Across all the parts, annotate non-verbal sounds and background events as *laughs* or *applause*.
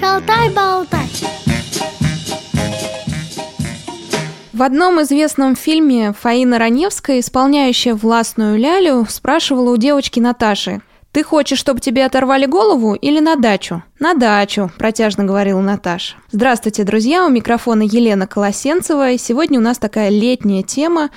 Шалтай-болтай. В одном известном фильме Фаина Раневская, исполняющая властную лялю, спрашивала у девочки Наташи, «Ты хочешь, чтобы тебе оторвали голову или на дачу?» «На дачу», – протяжно говорила Наташа. Здравствуйте, друзья, у микрофона Елена Колосенцева, и сегодня у нас такая летняя тема.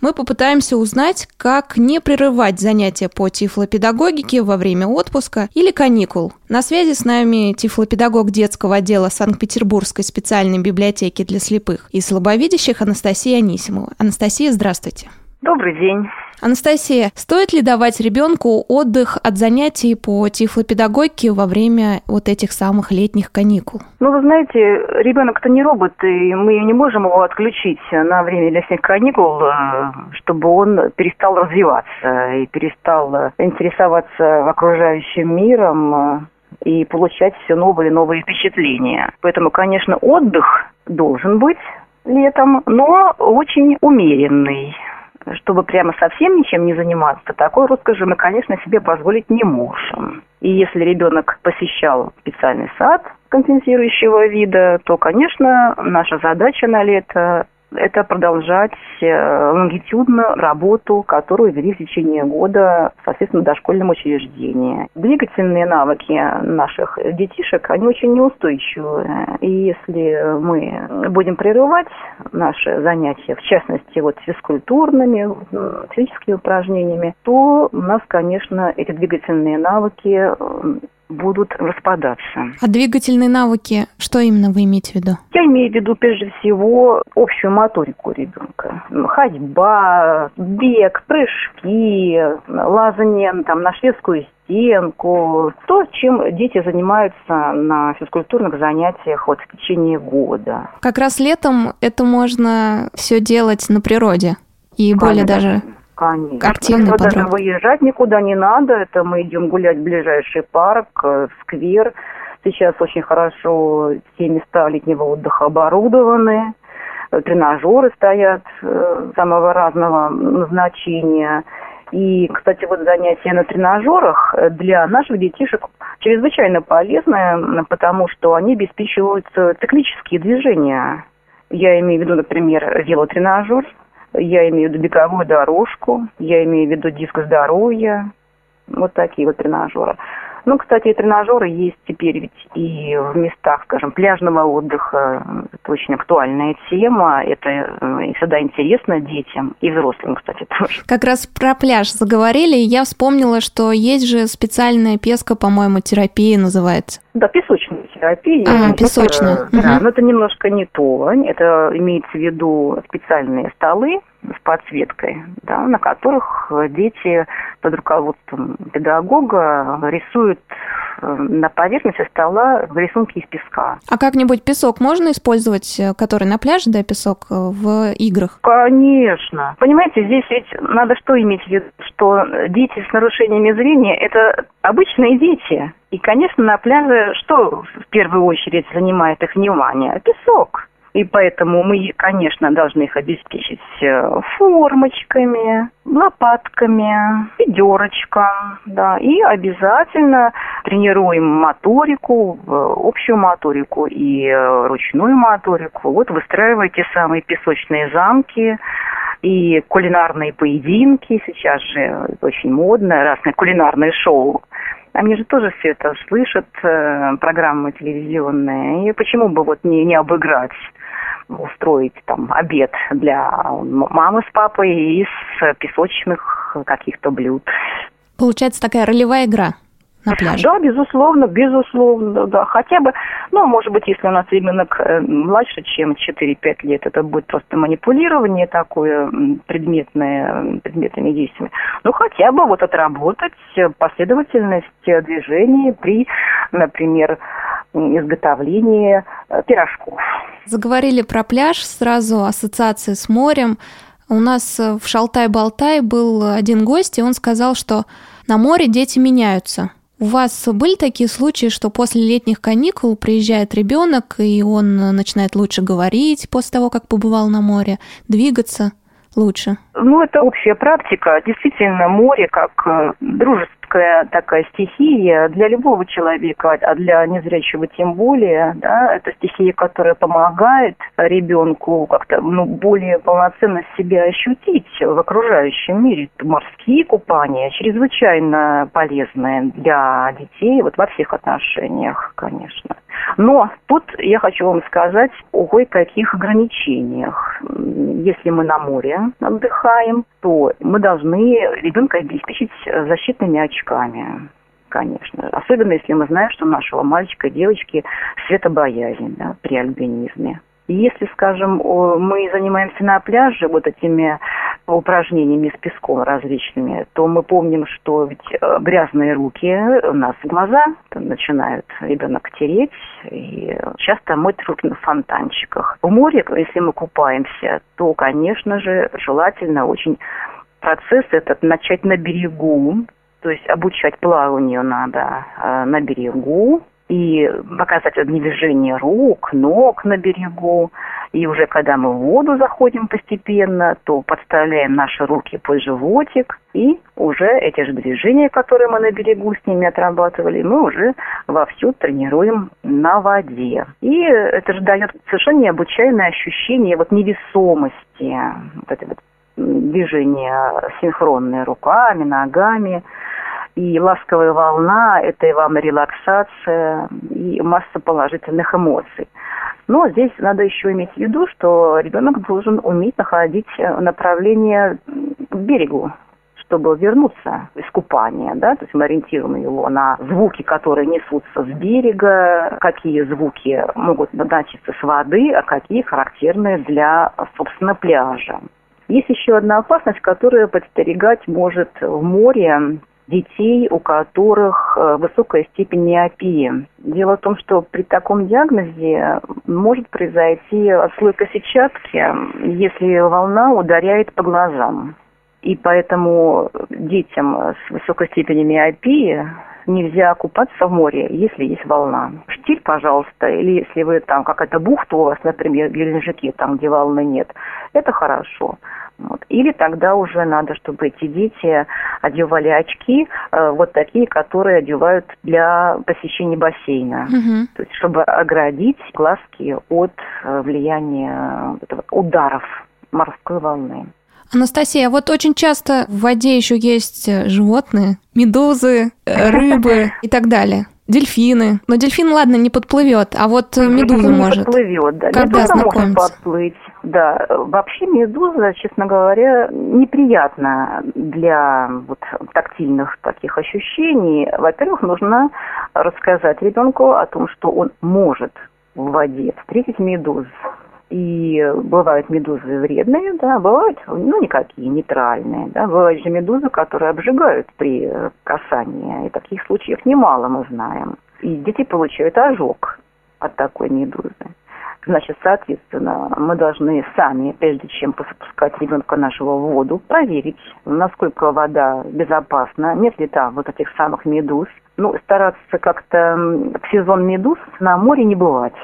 Мы попытаемся узнать, как не прерывать занятия по тифлопедагогике во время отпуска или каникул. На связи с нами тифлопедагог детского отдела Санкт-Петербургской специальной библиотеки для слепых и слабовидящих Анастасия Анисимова. Анастасия, здравствуйте. Добрый день. Анастасия, стоит ли давать ребенку отдых от занятий по тифлопедагогике во время вот этих самых летних каникул? Ну, вы знаете, ребенок-то не робот, и мы не можем его отключить на время летних каникул, э, чтобы он перестал развиваться и перестал интересоваться окружающим миром э, и получать все новые и новые впечатления. Поэтому, конечно, отдых должен быть летом, но очень умеренный чтобы прямо совсем ничем не заниматься, такой роскоши мы, конечно, себе позволить не можем. И если ребенок посещал специальный сад компенсирующего вида, то, конечно, наша задача на лето это продолжать э, лонгитюдную работу, которую вели в течение года, соответственно, в дошкольном учреждении. Двигательные навыки наших детишек, они очень неустойчивые. И если мы будем прерывать наши занятия, в частности, вот физкультурными, физическими упражнениями, то у нас, конечно, эти двигательные навыки будут распадаться. А двигательные навыки, что именно вы имеете в виду? Я имею в виду прежде всего общую моторику ребенка. Ходьба, бег, прыжки, лазание там, на шведскую стенку. То, чем дети занимаются на физкультурных занятиях вот в течение года. Как раз летом это можно все делать на природе. И более даже Конечно. Активно даже подробно. выезжать никуда не надо. Это мы идем гулять в ближайший парк, э, в сквер. Сейчас очень хорошо все места летнего отдыха оборудованы. Э, тренажеры стоят э, самого разного назначения. И, кстати, вот занятия на тренажерах для наших детишек чрезвычайно полезны, потому что они обеспечивают циклические движения. Я имею в виду, например, велотренажер, я имею в виду беговую дорожку, я имею в виду диск здоровья, вот такие вот тренажеры. Ну, кстати, тренажеры есть теперь ведь и в местах, скажем, пляжного отдыха. Это очень актуальная тема. Это э, всегда интересно детям и взрослым, кстати, *laughs* тоже. Как раз про пляж заговорили, и я вспомнила, что есть же специальная песка, по-моему, терапия называется. Да, песочная терапия. А, песочная. Это, угу. Да, но это немножко не то. Это имеется в виду специальные столы, с подсветкой, да, на которых дети под руководством педагога рисуют э, на поверхности стола рисунки из песка. А как-нибудь песок можно использовать, э, который на пляже, да, песок, э, в играх? Конечно. Понимаете, здесь ведь надо что иметь в виду, что дети с нарушениями зрения – это обычные дети. И, конечно, на пляже что в первую очередь занимает их внимание? Песок. И поэтому мы, конечно, должны их обеспечить э, формочками, лопатками, ведерочком, да, и обязательно тренируем моторику, общую моторику и э, ручную моторику. Вот выстраивая те самые песочные замки, и кулинарные поединки, сейчас же очень модно, разные кулинарные шоу они же тоже все это слышат, э, программы телевизионные. И почему бы вот не, не обыграть, устроить там обед для мамы с папой из песочных каких-то блюд. Получается такая ролевая игра на пляже. Да, безусловно, безусловно, да. Хотя бы, ну, может быть, если у нас ребенок э, младше, чем 4-5 лет, это будет просто манипулирование такое предметное, предметными действиями. Ну, хотя бы вот отработать последовательность движений при, например, изготовлении э, пирожков. Заговорили про пляж, сразу ассоциации с морем. У нас в Шалтай-Болтай был один гость, и он сказал, что на море дети меняются. У вас были такие случаи, что после летних каникул приезжает ребенок, и он начинает лучше говорить после того, как побывал на море, двигаться? лучше? Ну, это общая практика. Действительно, море как э, магическая такая стихия для любого человека, а для незрячего тем более, да, это стихия, которая помогает ребенку как-то ну, более полноценно себя ощутить в окружающем мире. Морские купания чрезвычайно полезные для детей вот во всех отношениях, конечно. Но тут я хочу вам сказать о кое-каких ограничениях. Если мы на море отдыхаем, то мы должны ребенка обеспечить защитными очками конечно. Особенно если мы знаем, что у нашего мальчика и девочки светобоязнь да, при альбинизме. Если, скажем, мы занимаемся на пляже вот этими упражнениями с песком различными, то мы помним, что ведь э, грязные руки у нас глаза начинают ребенок тереть и часто мыть руки на фонтанчиках. В море, если мы купаемся, то, конечно же, желательно очень процесс этот начать на берегу, то есть обучать плаванию надо э, на берегу, и показать движение рук, ног на берегу. И уже когда мы в воду заходим постепенно, то подставляем наши руки под животик, и уже эти же движения, которые мы на берегу с ними отрабатывали, мы уже вовсю тренируем на воде. И это же дает совершенно необычайное ощущение вот невесомости, вот это вот движение синхронные руками, ногами, и ласковая волна – это и вам релаксация, и масса положительных эмоций. Но здесь надо еще иметь в виду, что ребенок должен уметь находить направление к берегу, чтобы вернуться из купания, да, то есть мы ориентируем его на звуки, которые несутся с берега, какие звуки могут доноситься с воды, а какие характерны для, собственно, пляжа. Есть еще одна опасность, которая подстерегать может в море детей, у которых э, высокая степень миопии. Дело в том, что при таком диагнозе может произойти отслойка сетчатки, если волна ударяет по глазам. И поэтому детям с высокой степенью миопии нельзя купаться в море, если есть волна. Штиль, пожалуйста, или если вы там какая-то бухта у вас, например, в Геленджике, там, где волны нет, это хорошо. Вот. Или тогда уже надо, чтобы эти дети одевали очки, э, вот такие, которые одевают для посещения бассейна. Угу. То есть, чтобы оградить глазки от э, влияния вот, ударов морской волны. Анастасия, вот очень часто в воде еще есть э, животные, медузы, э, рыбы *laughs* и так далее. Дельфины. Но дельфин, ладно, не подплывет, а вот э, медуза не может. подплывет, да. Когда медуза может подплыть. Да, вообще медуза, честно говоря, неприятна для вот тактильных таких ощущений. Во-первых, нужно рассказать ребенку о том, что он может в воде встретить медуз. И бывают медузы вредные, да, бывают, ну, никакие, нейтральные, да, бывают же медузы, которые обжигают при касании, и таких случаев немало мы знаем. И дети получают ожог от такой медузы. Значит, соответственно, мы должны сами, прежде чем спускать ребенка нашего в воду, проверить, насколько вода безопасна, нет ли там вот этих самых медуз. Ну, стараться как-то в сезон медуз на море не бывать.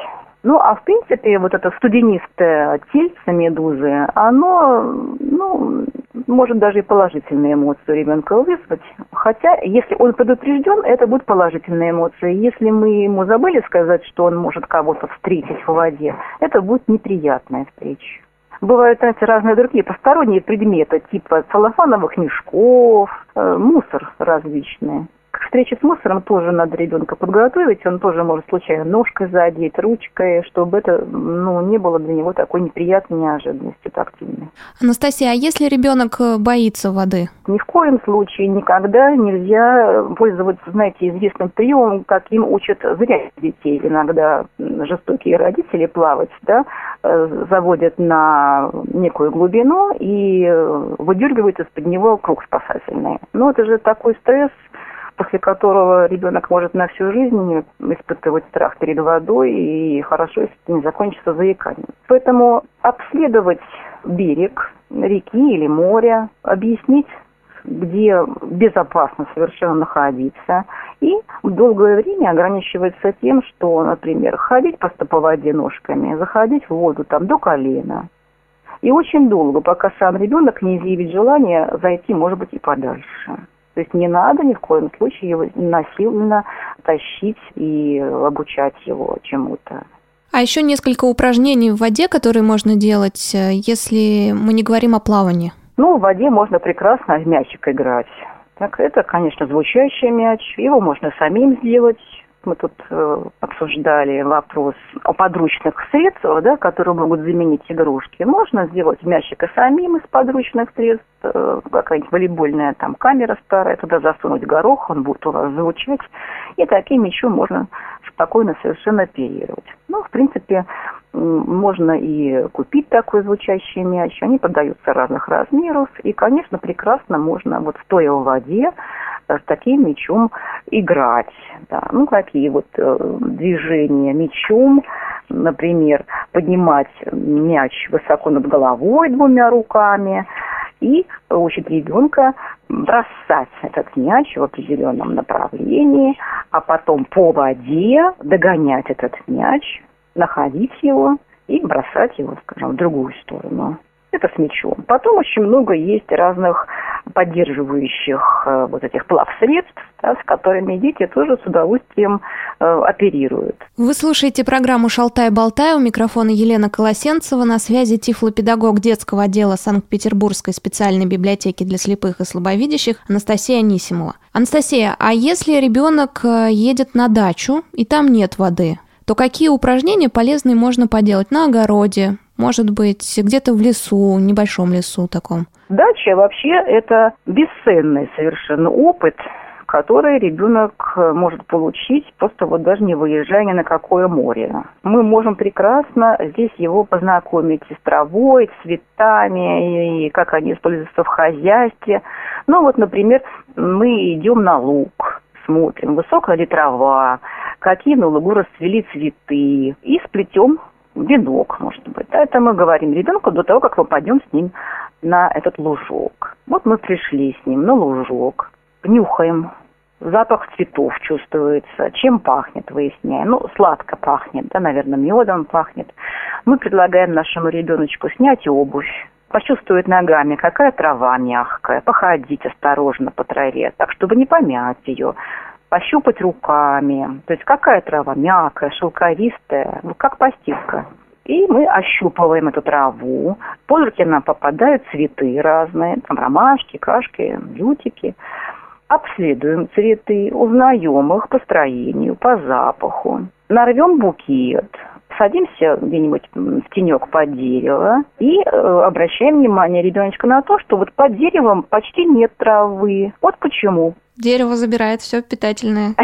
Ну, а в принципе, вот это студенистое тельце медузы, оно, ну, может даже и положительные эмоции у ребенка вызвать. Хотя, если он предупрежден, это будут положительные эмоции. Если мы ему забыли сказать, что он может кого-то встретить в воде, это будет неприятная встреча. Бывают, знаете, разные другие посторонние предметы, типа целлофановых мешков, э, мусор различный. К встрече с мусором тоже надо ребенка подготовить, он тоже может случайно ножкой задеть, ручкой, чтобы это ну, не было для него такой неприятной неожиданностью тактильной. Анастасия, а если ребенок э, боится воды? Ни в коем случае никогда нельзя пользоваться, знаете, известным приемом, каким учат зря детей. Иногда жестокие родители плавать, да, э, заводят на некую глубину и выдергивают из-под него круг спасательный. Но это же такой стресс, после которого ребенок может на всю жизнь испытывать страх перед водой, и хорошо, если это не закончится заиканием. Поэтому обследовать берег реки или моря, объяснить где безопасно совершенно находиться, и долгое время ограничивается тем, что, например, ходить просто по воде ножками, заходить в воду там до колена. И очень долго, пока сам ребенок не изъявит желание зайти, может быть, и подальше. То есть не надо ни в коем случае его насильно тащить и обучать его чему-то. А еще несколько упражнений в воде, которые можно делать, э, если мы не говорим о плавании. Ну, в воде можно прекрасно в мячик играть. Так, это, конечно, звучащий мяч. Его можно самим сделать. Мы тут э, обсуждали вопрос о подручных средствах, да, которые могут заменить игрушки. Можно сделать мячик и самим из подручных средств. Э, какая-нибудь волейбольная там камера старая, туда засунуть горох, он будет у вас звучать. И таким мячом можно спокойно совершенно оперировать. Ну, в принципе, можно и купить такой звучащий мяч. Они продаются разных размеров. И, конечно, прекрасно можно вот стоя в воде с таким мячом играть. Да. Ну, какие вот э, движения мячом, например, поднимать мяч высоко над головой двумя руками и учить ребенка бросать этот мяч в определенном направлении, а потом по воде догонять этот мяч, находить его и бросать его, скажем, в другую сторону. Это с мячом. Потом очень много есть разных поддерживающих э, вот этих плавсредств, да, с которыми дети тоже с удовольствием э, оперируют. Вы слушаете программу «Шалтай-болтай». У микрофона Елена Колосенцева. На связи тифлопедагог детского отдела Санкт-Петербургской специальной библиотеки для слепых и слабовидящих Анастасия Анисимова. Анастасия, а если ребенок э, едет на дачу, и там нет воды, то какие упражнения полезные можно поделать на огороде, может быть, где-то в лесу, небольшом лесу таком? Дача вообще это бесценный совершенно опыт, который ребенок может получить, просто вот даже не выезжая ни на какое море. Мы можем прекрасно здесь его познакомить с травой, цветами, и как они используются в хозяйстве. Ну вот, например, мы идем на луг, смотрим, высокая ли трава, какие на лугу расцвели цветы, и сплетем венок, может быть. Это мы говорим ребенку до того, как мы пойдем с ним на этот лужок. Вот мы пришли с ним на лужок, нюхаем, запах цветов чувствуется, чем пахнет, выясняем. Ну, сладко пахнет, да, наверное, медом пахнет. Мы предлагаем нашему ребеночку снять обувь, почувствовать ногами, какая трава мягкая, походить осторожно по траве, так, чтобы не помять ее, пощупать руками. То есть какая трава? Мягкая, шелковистая, ну, как постилка. И мы ощупываем эту траву. Под руки нам попадают цветы разные, там ромашки, кашки, лютики. Обследуем цветы, узнаем их по строению, по запаху. Нарвем букет, садимся где-нибудь в тенек под дерево и э, обращаем внимание ребеночка на то, что вот под деревом почти нет травы. Вот почему. Дерево забирает все питательное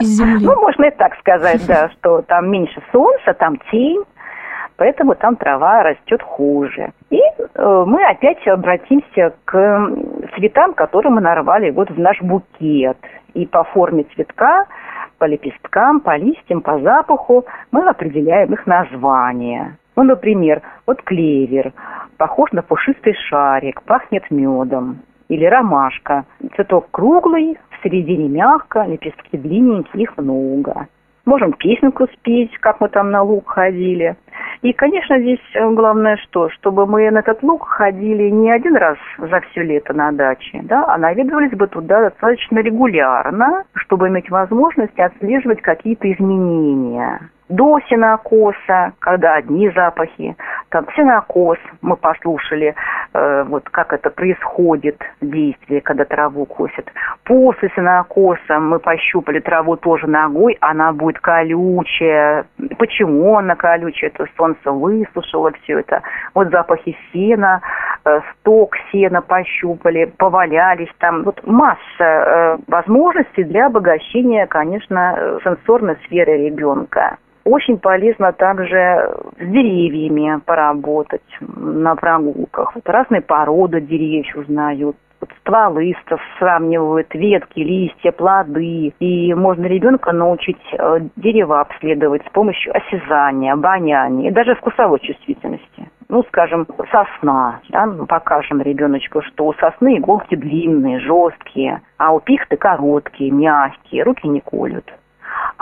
из земли. *laughs* Ну, можно и так сказать, да, что там меньше солнца, там тень, поэтому там трава растет хуже. И э, мы опять обратимся к цветам, которые мы нарвали вот в наш букет. И по форме цветка, по лепесткам, по листьям, по запаху мы определяем их название. Ну, например, вот клевер, похож на пушистый шарик, пахнет медом или ромашка. Цветок круглый, в середине мягко, лепестки длинненькие, их много. Можем песенку спеть, как мы там на луг ходили. И, конечно, здесь э, главное что? Чтобы мы на этот луг ходили не один раз за все лето на даче, да, а наведывались бы туда достаточно регулярно, чтобы иметь возможность отслеживать какие-то изменения до сенокоса, когда одни запахи, там сенокос, мы послушали, э, вот как это происходит, действие, когда траву косят. После сенокоса мы пощупали траву тоже ногой, она будет колючая. Почему она колючая? Это солнце высушило все это. Вот запахи сена, э, сток сена пощупали, повалялись там. Вот масса э, возможностей для обогащения, конечно, сенсорной сферы ребенка. Очень полезно также с деревьями поработать на прогулках. Вот разные породы деревьев узнают вот стволы сравнивают, ветки, листья, плоды. И можно ребенка научить э, дерево обследовать с помощью осязания, обоняния и даже вкусовой чувствительности. Ну, скажем, сосна. Да? покажем ребеночку, что у сосны иголки длинные, жесткие, а у пихты короткие, мягкие, руки не колют.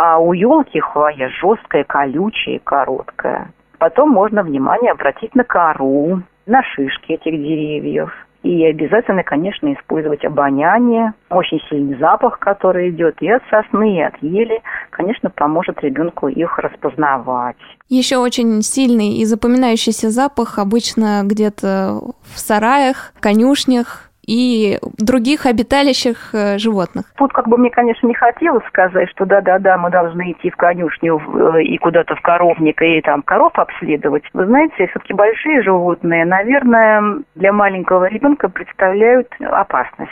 А у елки хвоя жесткая, колючая короткая. Потом можно внимание обратить на кору, на шишки этих деревьев. И обязательно, конечно, использовать обоняние, очень сильный запах, который идет и от сосны, и от ели, конечно, поможет ребенку их распознавать. Еще очень сильный и запоминающийся запах обычно где-то в сараях, конюшнях, и других обиталищах э, животных. Тут как бы мне, конечно, не хотелось сказать, что да-да-да, мы должны идти в конюшню э, и куда-то в коровник и там коров обследовать. Вы знаете, все-таки большие животные, наверное, для маленького ребенка представляют опасность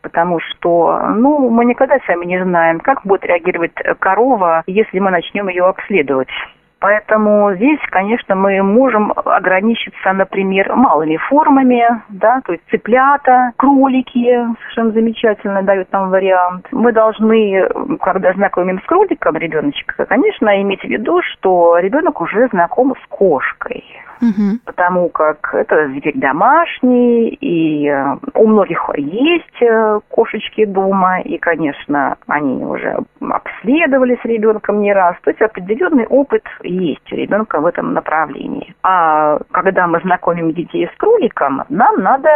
потому что, ну, мы никогда сами не знаем, как будет реагировать корова, если мы начнем ее обследовать. Поэтому здесь, конечно, мы можем ограничиться, например, малыми формами, да, то есть цыплята, кролики, совершенно замечательно дают нам вариант. Мы должны, когда знакомим с кроликом ребеночка, конечно, иметь в виду, что ребенок уже знаком с кошкой угу. потому как это зверь домашний, и э, у многих есть э, кошечки дома, и, конечно, они уже обследовали с ребенком не раз. То есть определенный опыт есть у ребенка в этом направлении. А когда мы знакомим детей с кроликом, нам надо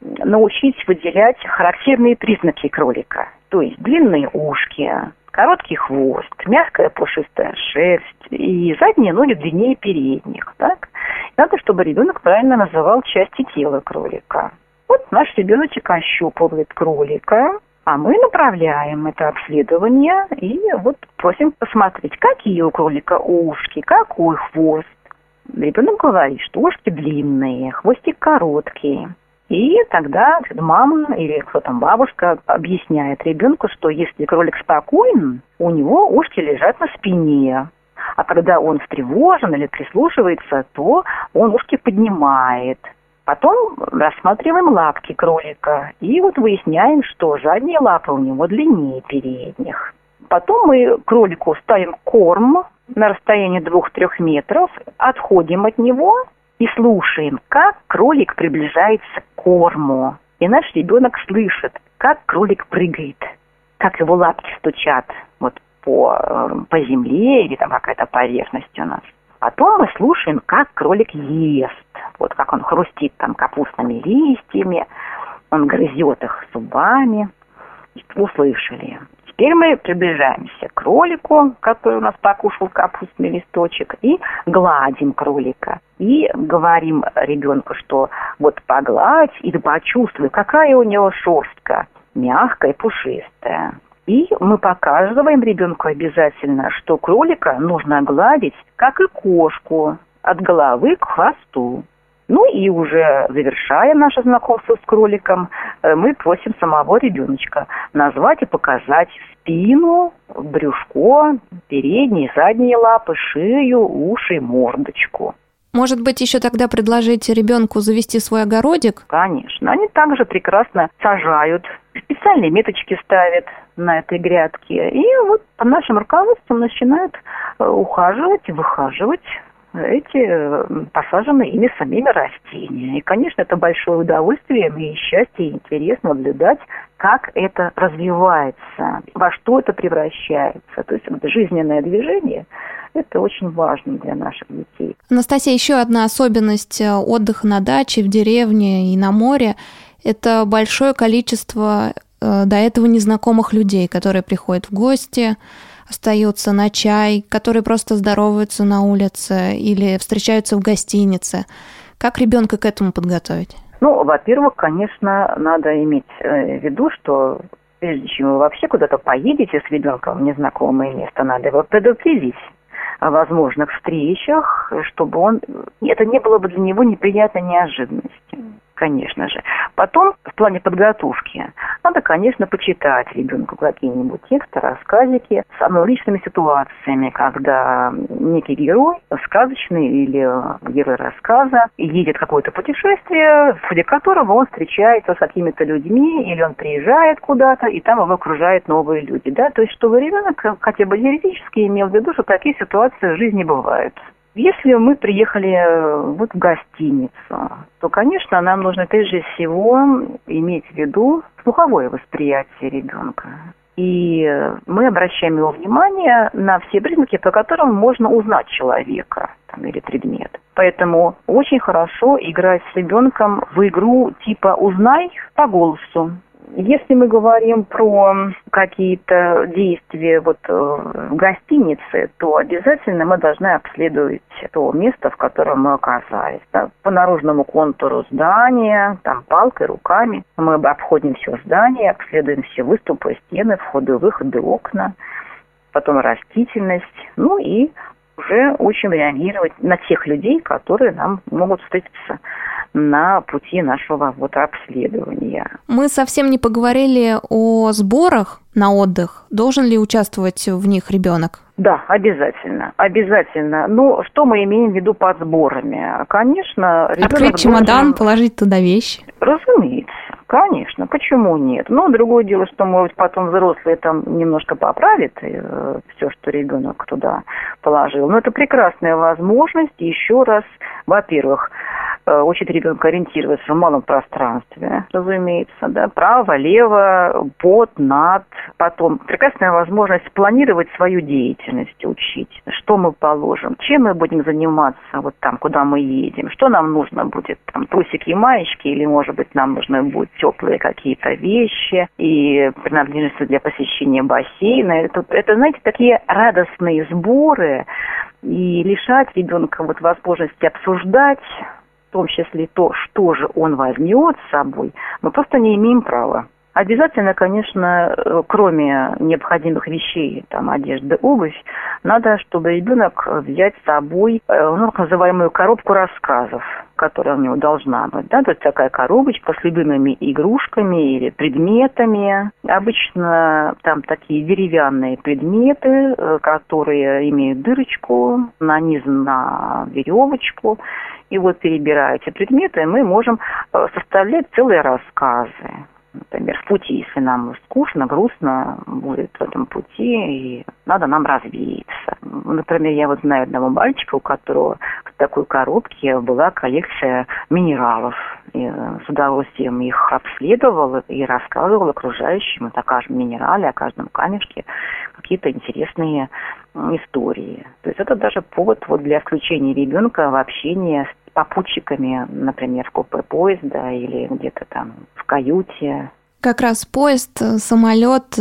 научить выделять характерные признаки кролика. То есть длинные ушки, короткий хвост, мягкая пушистая шерсть и задние ноги длиннее передних. Так? Надо, чтобы ребенок правильно называл части тела кролика. Вот наш ребеночек ощупывает кролика, а мы направляем это обследование и вот просим посмотреть, какие у кролика ушки, какой хвост. Ребенок говорит, что ушки длинные, хвостик короткий. И тогда мама или кто там бабушка объясняет ребенку, что если кролик спокоен, у него ушки лежат на спине. А когда он встревожен или прислушивается, то он ушки поднимает. Потом рассматриваем лапки кролика и вот выясняем, что задние лапы у него длиннее передних. Потом мы кролику ставим корм на расстоянии 2-3 метров, отходим от него и слушаем, как кролик приближается к корму. И наш ребенок слышит, как кролик прыгает, как его лапки стучат вот по, э, по земле или там какая-то поверхность у нас. Потом мы слушаем, как кролик ест. Вот как он хрустит там капустными листьями, он грызет их зубами. Услышали. Теперь мы приближаемся к кролику, который у нас покушал капустный листочек, и гладим кролика. И говорим ребенку, что вот погладь и почувствуй, какая у него шерстка, мягкая, пушистая. И мы показываем ребенку обязательно, что кролика нужно гладить, как и кошку, от головы к хвосту. Ну и уже завершая наше знакомство с кроликом, э, мы просим самого ребеночка назвать и показать спину, брюшко, передние, задние лапы, шею, уши, мордочку. Может быть, еще тогда предложить ребенку завести свой огородик? Конечно. Они также прекрасно сажают, специальные меточки ставят на этой грядке. И вот по нашим руководствам начинают э, ухаживать выхаживать эти э, посаженные ими самими растения. И, конечно, это большое удовольствие и счастье, и интерес наблюдать, как это развивается, во что это превращается. То есть вот, жизненное движение – это очень важно для наших детей. Анастасия, еще одна особенность э, отдыха на даче, в деревне и на море – это большое количество э, до этого незнакомых людей, которые приходят в гости, остаются на чай, которые просто здороваются на улице или встречаются в гостинице. Как ребенка к этому подготовить? Ну, во-первых, конечно, надо иметь э, в виду, что прежде чем вы вообще куда-то поедете с ребенком в незнакомое место, надо его предупредить возможных встречах, чтобы он это не было бы для него неприятной неожиданностью конечно же. Потом, в плане подготовки, надо, конечно, почитать ребенку какие-нибудь тексты, рассказики с аналогичными ситуациями, когда некий герой, сказочный или герой рассказа, едет какое-то путешествие, в ходе которого он встречается с какими-то людьми, или он приезжает куда-то, и там его окружают новые люди. Да? То есть, чтобы ребенок хотя бы теоретически имел в виду, что такие ситуации в жизни бывают. Если мы приехали э, вот в гостиницу, то, конечно, нам нужно прежде всего иметь в виду слуховое восприятие ребенка. И мы обращаем его внимание на все признаки, по которым можно узнать человека там, или предмет. Поэтому очень хорошо играть с ребенком в игру типа «Узнай по голосу». Если мы говорим про какие-то действия вот э, в гостинице, то обязательно мы должны обследовать то место, в котором мы оказались. Да, по наружному контуру здания, там палкой, руками. Мы обходим все здание, обследуем все выступы, стены, входы, выходы, окна, потом растительность, ну и уже очень реагировать на тех людей, которые нам могут встретиться на пути нашего вот обследования. Мы совсем не поговорили о сборах на отдых. Должен ли участвовать в них ребенок? Да, обязательно, обязательно. Ну, что мы имеем в виду под сборами? Конечно, открыть чемодан, должен... положить туда вещи. Разумеется, конечно. Почему нет? Но другое дело, что может потом взрослые там немножко поправят э, все, что ребенок туда положил. Но это прекрасная возможность еще раз, во-первых, учит ребенка ориентироваться в малом пространстве, разумеется, да, право, лево, под, над, потом прекрасная возможность планировать свою деятельность, учить, что мы положим, чем мы будем заниматься вот там, куда мы едем, что нам нужно будет, там, трусики и маечки, или, может быть, нам нужны будут теплые какие-то вещи и принадлежности для посещения бассейна. Это, это знаете, такие радостные сборы, и лишать ребенка вот возможности обсуждать в том числе то, что же он возьмет с собой, мы просто не имеем права. Обязательно, конечно, э, кроме необходимых вещей, там, одежды, обувь, надо, чтобы ребенок взять с собой, э, ну, так называемую коробку рассказов, которая у него должна быть, да, то есть такая коробочка с любимыми игрушками или предметами. Обычно там такие деревянные предметы, э, которые имеют дырочку, нанизан на веревочку, и вот перебирая эти предметы, мы можем составлять целые рассказы например, в пути, если нам скучно, грустно будет в этом пути, и надо нам развеяться. Например, я вот знаю одного мальчика, у которого в такой коробке была коллекция минералов. И с удовольствием их обследовал и рассказывал окружающим о каждом минерале, о каждом камешке какие-то интересные истории. То есть это даже повод вот для включения ребенка в общение с попутчиками, например, в купе поезда или где-то там в каюте. Как раз поезд, самолет,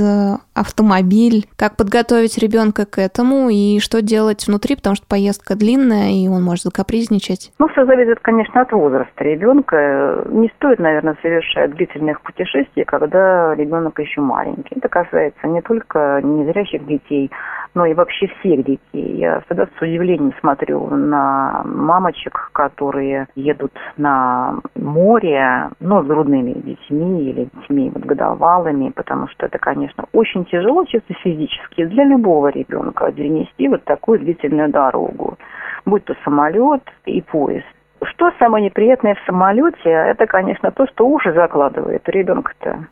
автомобиль. Как подготовить ребенка к этому и что делать внутри, потому что поездка длинная и он может закапризничать. Ну, все зависит, конечно, от возраста ребенка. Не стоит, наверное, совершать длительных путешествий, когда ребенок еще маленький. Это касается не только незрячих детей, но и вообще всех детей. Я всегда с удивлением смотрю на мамочек, которые едут на море, ну, с грудными детьми или детьми вот, годовалыми, потому что это, конечно, очень тяжело чисто физически для любого ребенка перенести вот такую длительную дорогу, будь то самолет и поезд. Что самое неприятное в самолете, это, конечно, то, что уши закладывает ребенка-то.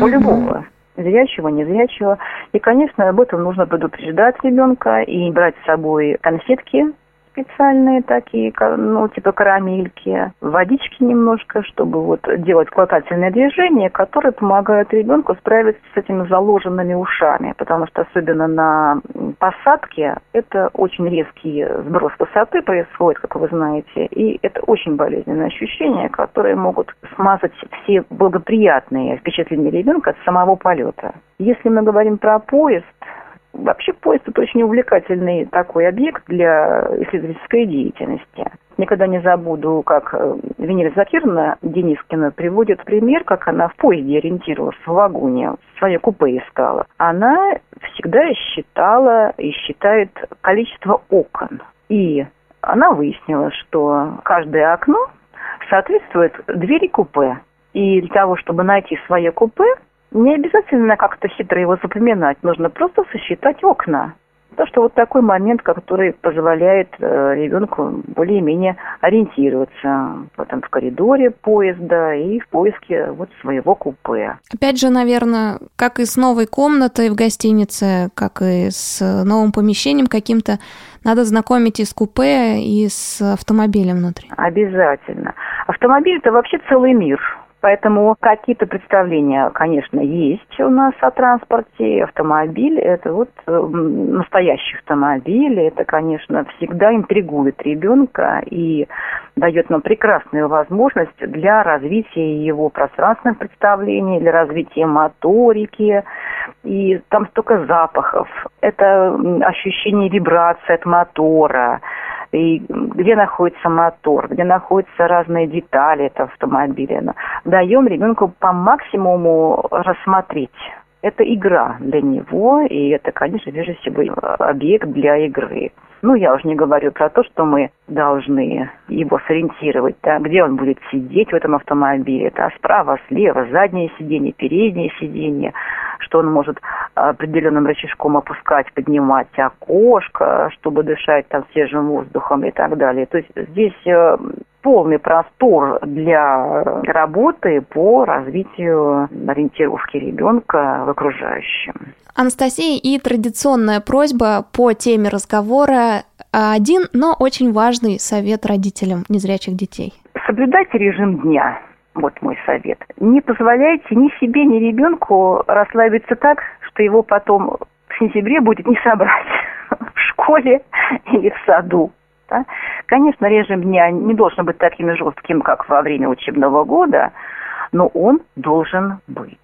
У любого зрячего, незрячего. И, конечно, об этом нужно предупреждать ребенка и брать с собой конфетки специальные такие, ну, типа карамельки, водички немножко, чтобы вот делать глотательные движения, которые помогают ребенку справиться с этими заложенными ушами, потому что особенно на посадке это очень резкий сброс высоты происходит, как вы знаете, и это очень болезненные ощущения, которые могут смазать все благоприятные впечатления ребенка от самого полета. Если мы говорим про поезд, Вообще поезд это очень увлекательный такой объект для исследовательской деятельности. Никогда не забуду, как э, Венера Закирна Денискина приводит пример, как она в поезде ориентировалась в вагоне, свое купе искала. Она всегда считала и считает количество окон. И она выяснила, что каждое окно соответствует двери купе. И для того, чтобы найти свое купе, не обязательно как-то хитро его запоминать, нужно просто сосчитать окна. То, что вот такой момент, который позволяет э, ребенку более-менее ориентироваться потом в коридоре поезда и в поиске вот своего купе. Опять же, наверное, как и с новой комнатой в гостинице, как и с новым помещением каким-то, надо знакомить и с купе, и с автомобилем внутри. Обязательно. Автомобиль – это вообще целый мир – Поэтому какие-то представления, конечно, есть у нас о транспорте. Автомобиль – это вот э, настоящий автомобиль. Это, конечно, всегда интригует ребенка и дает нам прекрасную возможность для развития его пространственных представлений, для развития моторики. И там столько запахов. Это ощущение вибрации от мотора – и где находится мотор, где находятся разные детали этого автомобиля. Даем ребенку по максимуму рассмотреть. Это игра для него, и это, конечно, прежде всего объект для игры. Ну, я уже не говорю про то, что мы должны его сориентировать, да, где он будет сидеть в этом автомобиле, это справа, слева, заднее сиденье, переднее сиденье, что он может определенным рычажком опускать, поднимать окошко, чтобы дышать там свежим воздухом и так далее. То есть здесь э, полный простор для работы по развитию ориентировки ребенка в окружающем. Анастасия, и традиционная просьба по теме разговора один, но очень важный совет родителям незрячих детей. Соблюдайте режим дня. Вот мой совет. Не позволяйте ни себе, ни ребенку расслабиться так, что его потом в сентябре будет не собрать *laughs* в школе или в саду. Да? Конечно, режим дня не должен быть таким жестким, как во время учебного года, но он должен быть.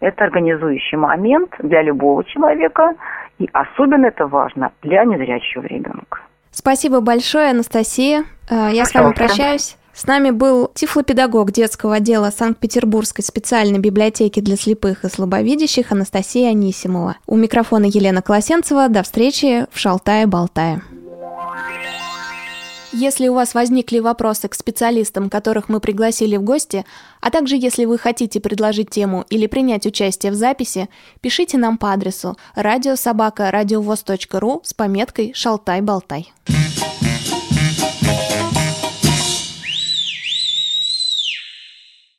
Это организующий момент для любого человека, и особенно это важно для незрячего ребенка. Спасибо большое, Анастасия. Э, я Пожалуйста. с вами прощаюсь. С нами был тифлопедагог детского отдела Санкт-Петербургской специальной библиотеки для слепых и слабовидящих Анастасия Анисимова. У микрофона Елена Колосенцева. До встречи в Шалтае-Болтае. Если у вас возникли вопросы к специалистам, которых мы пригласили в гости, а также если вы хотите предложить тему или принять участие в записи, пишите нам по адресу радиособака радиовоз.ру с пометкой «Шалтай-болтай».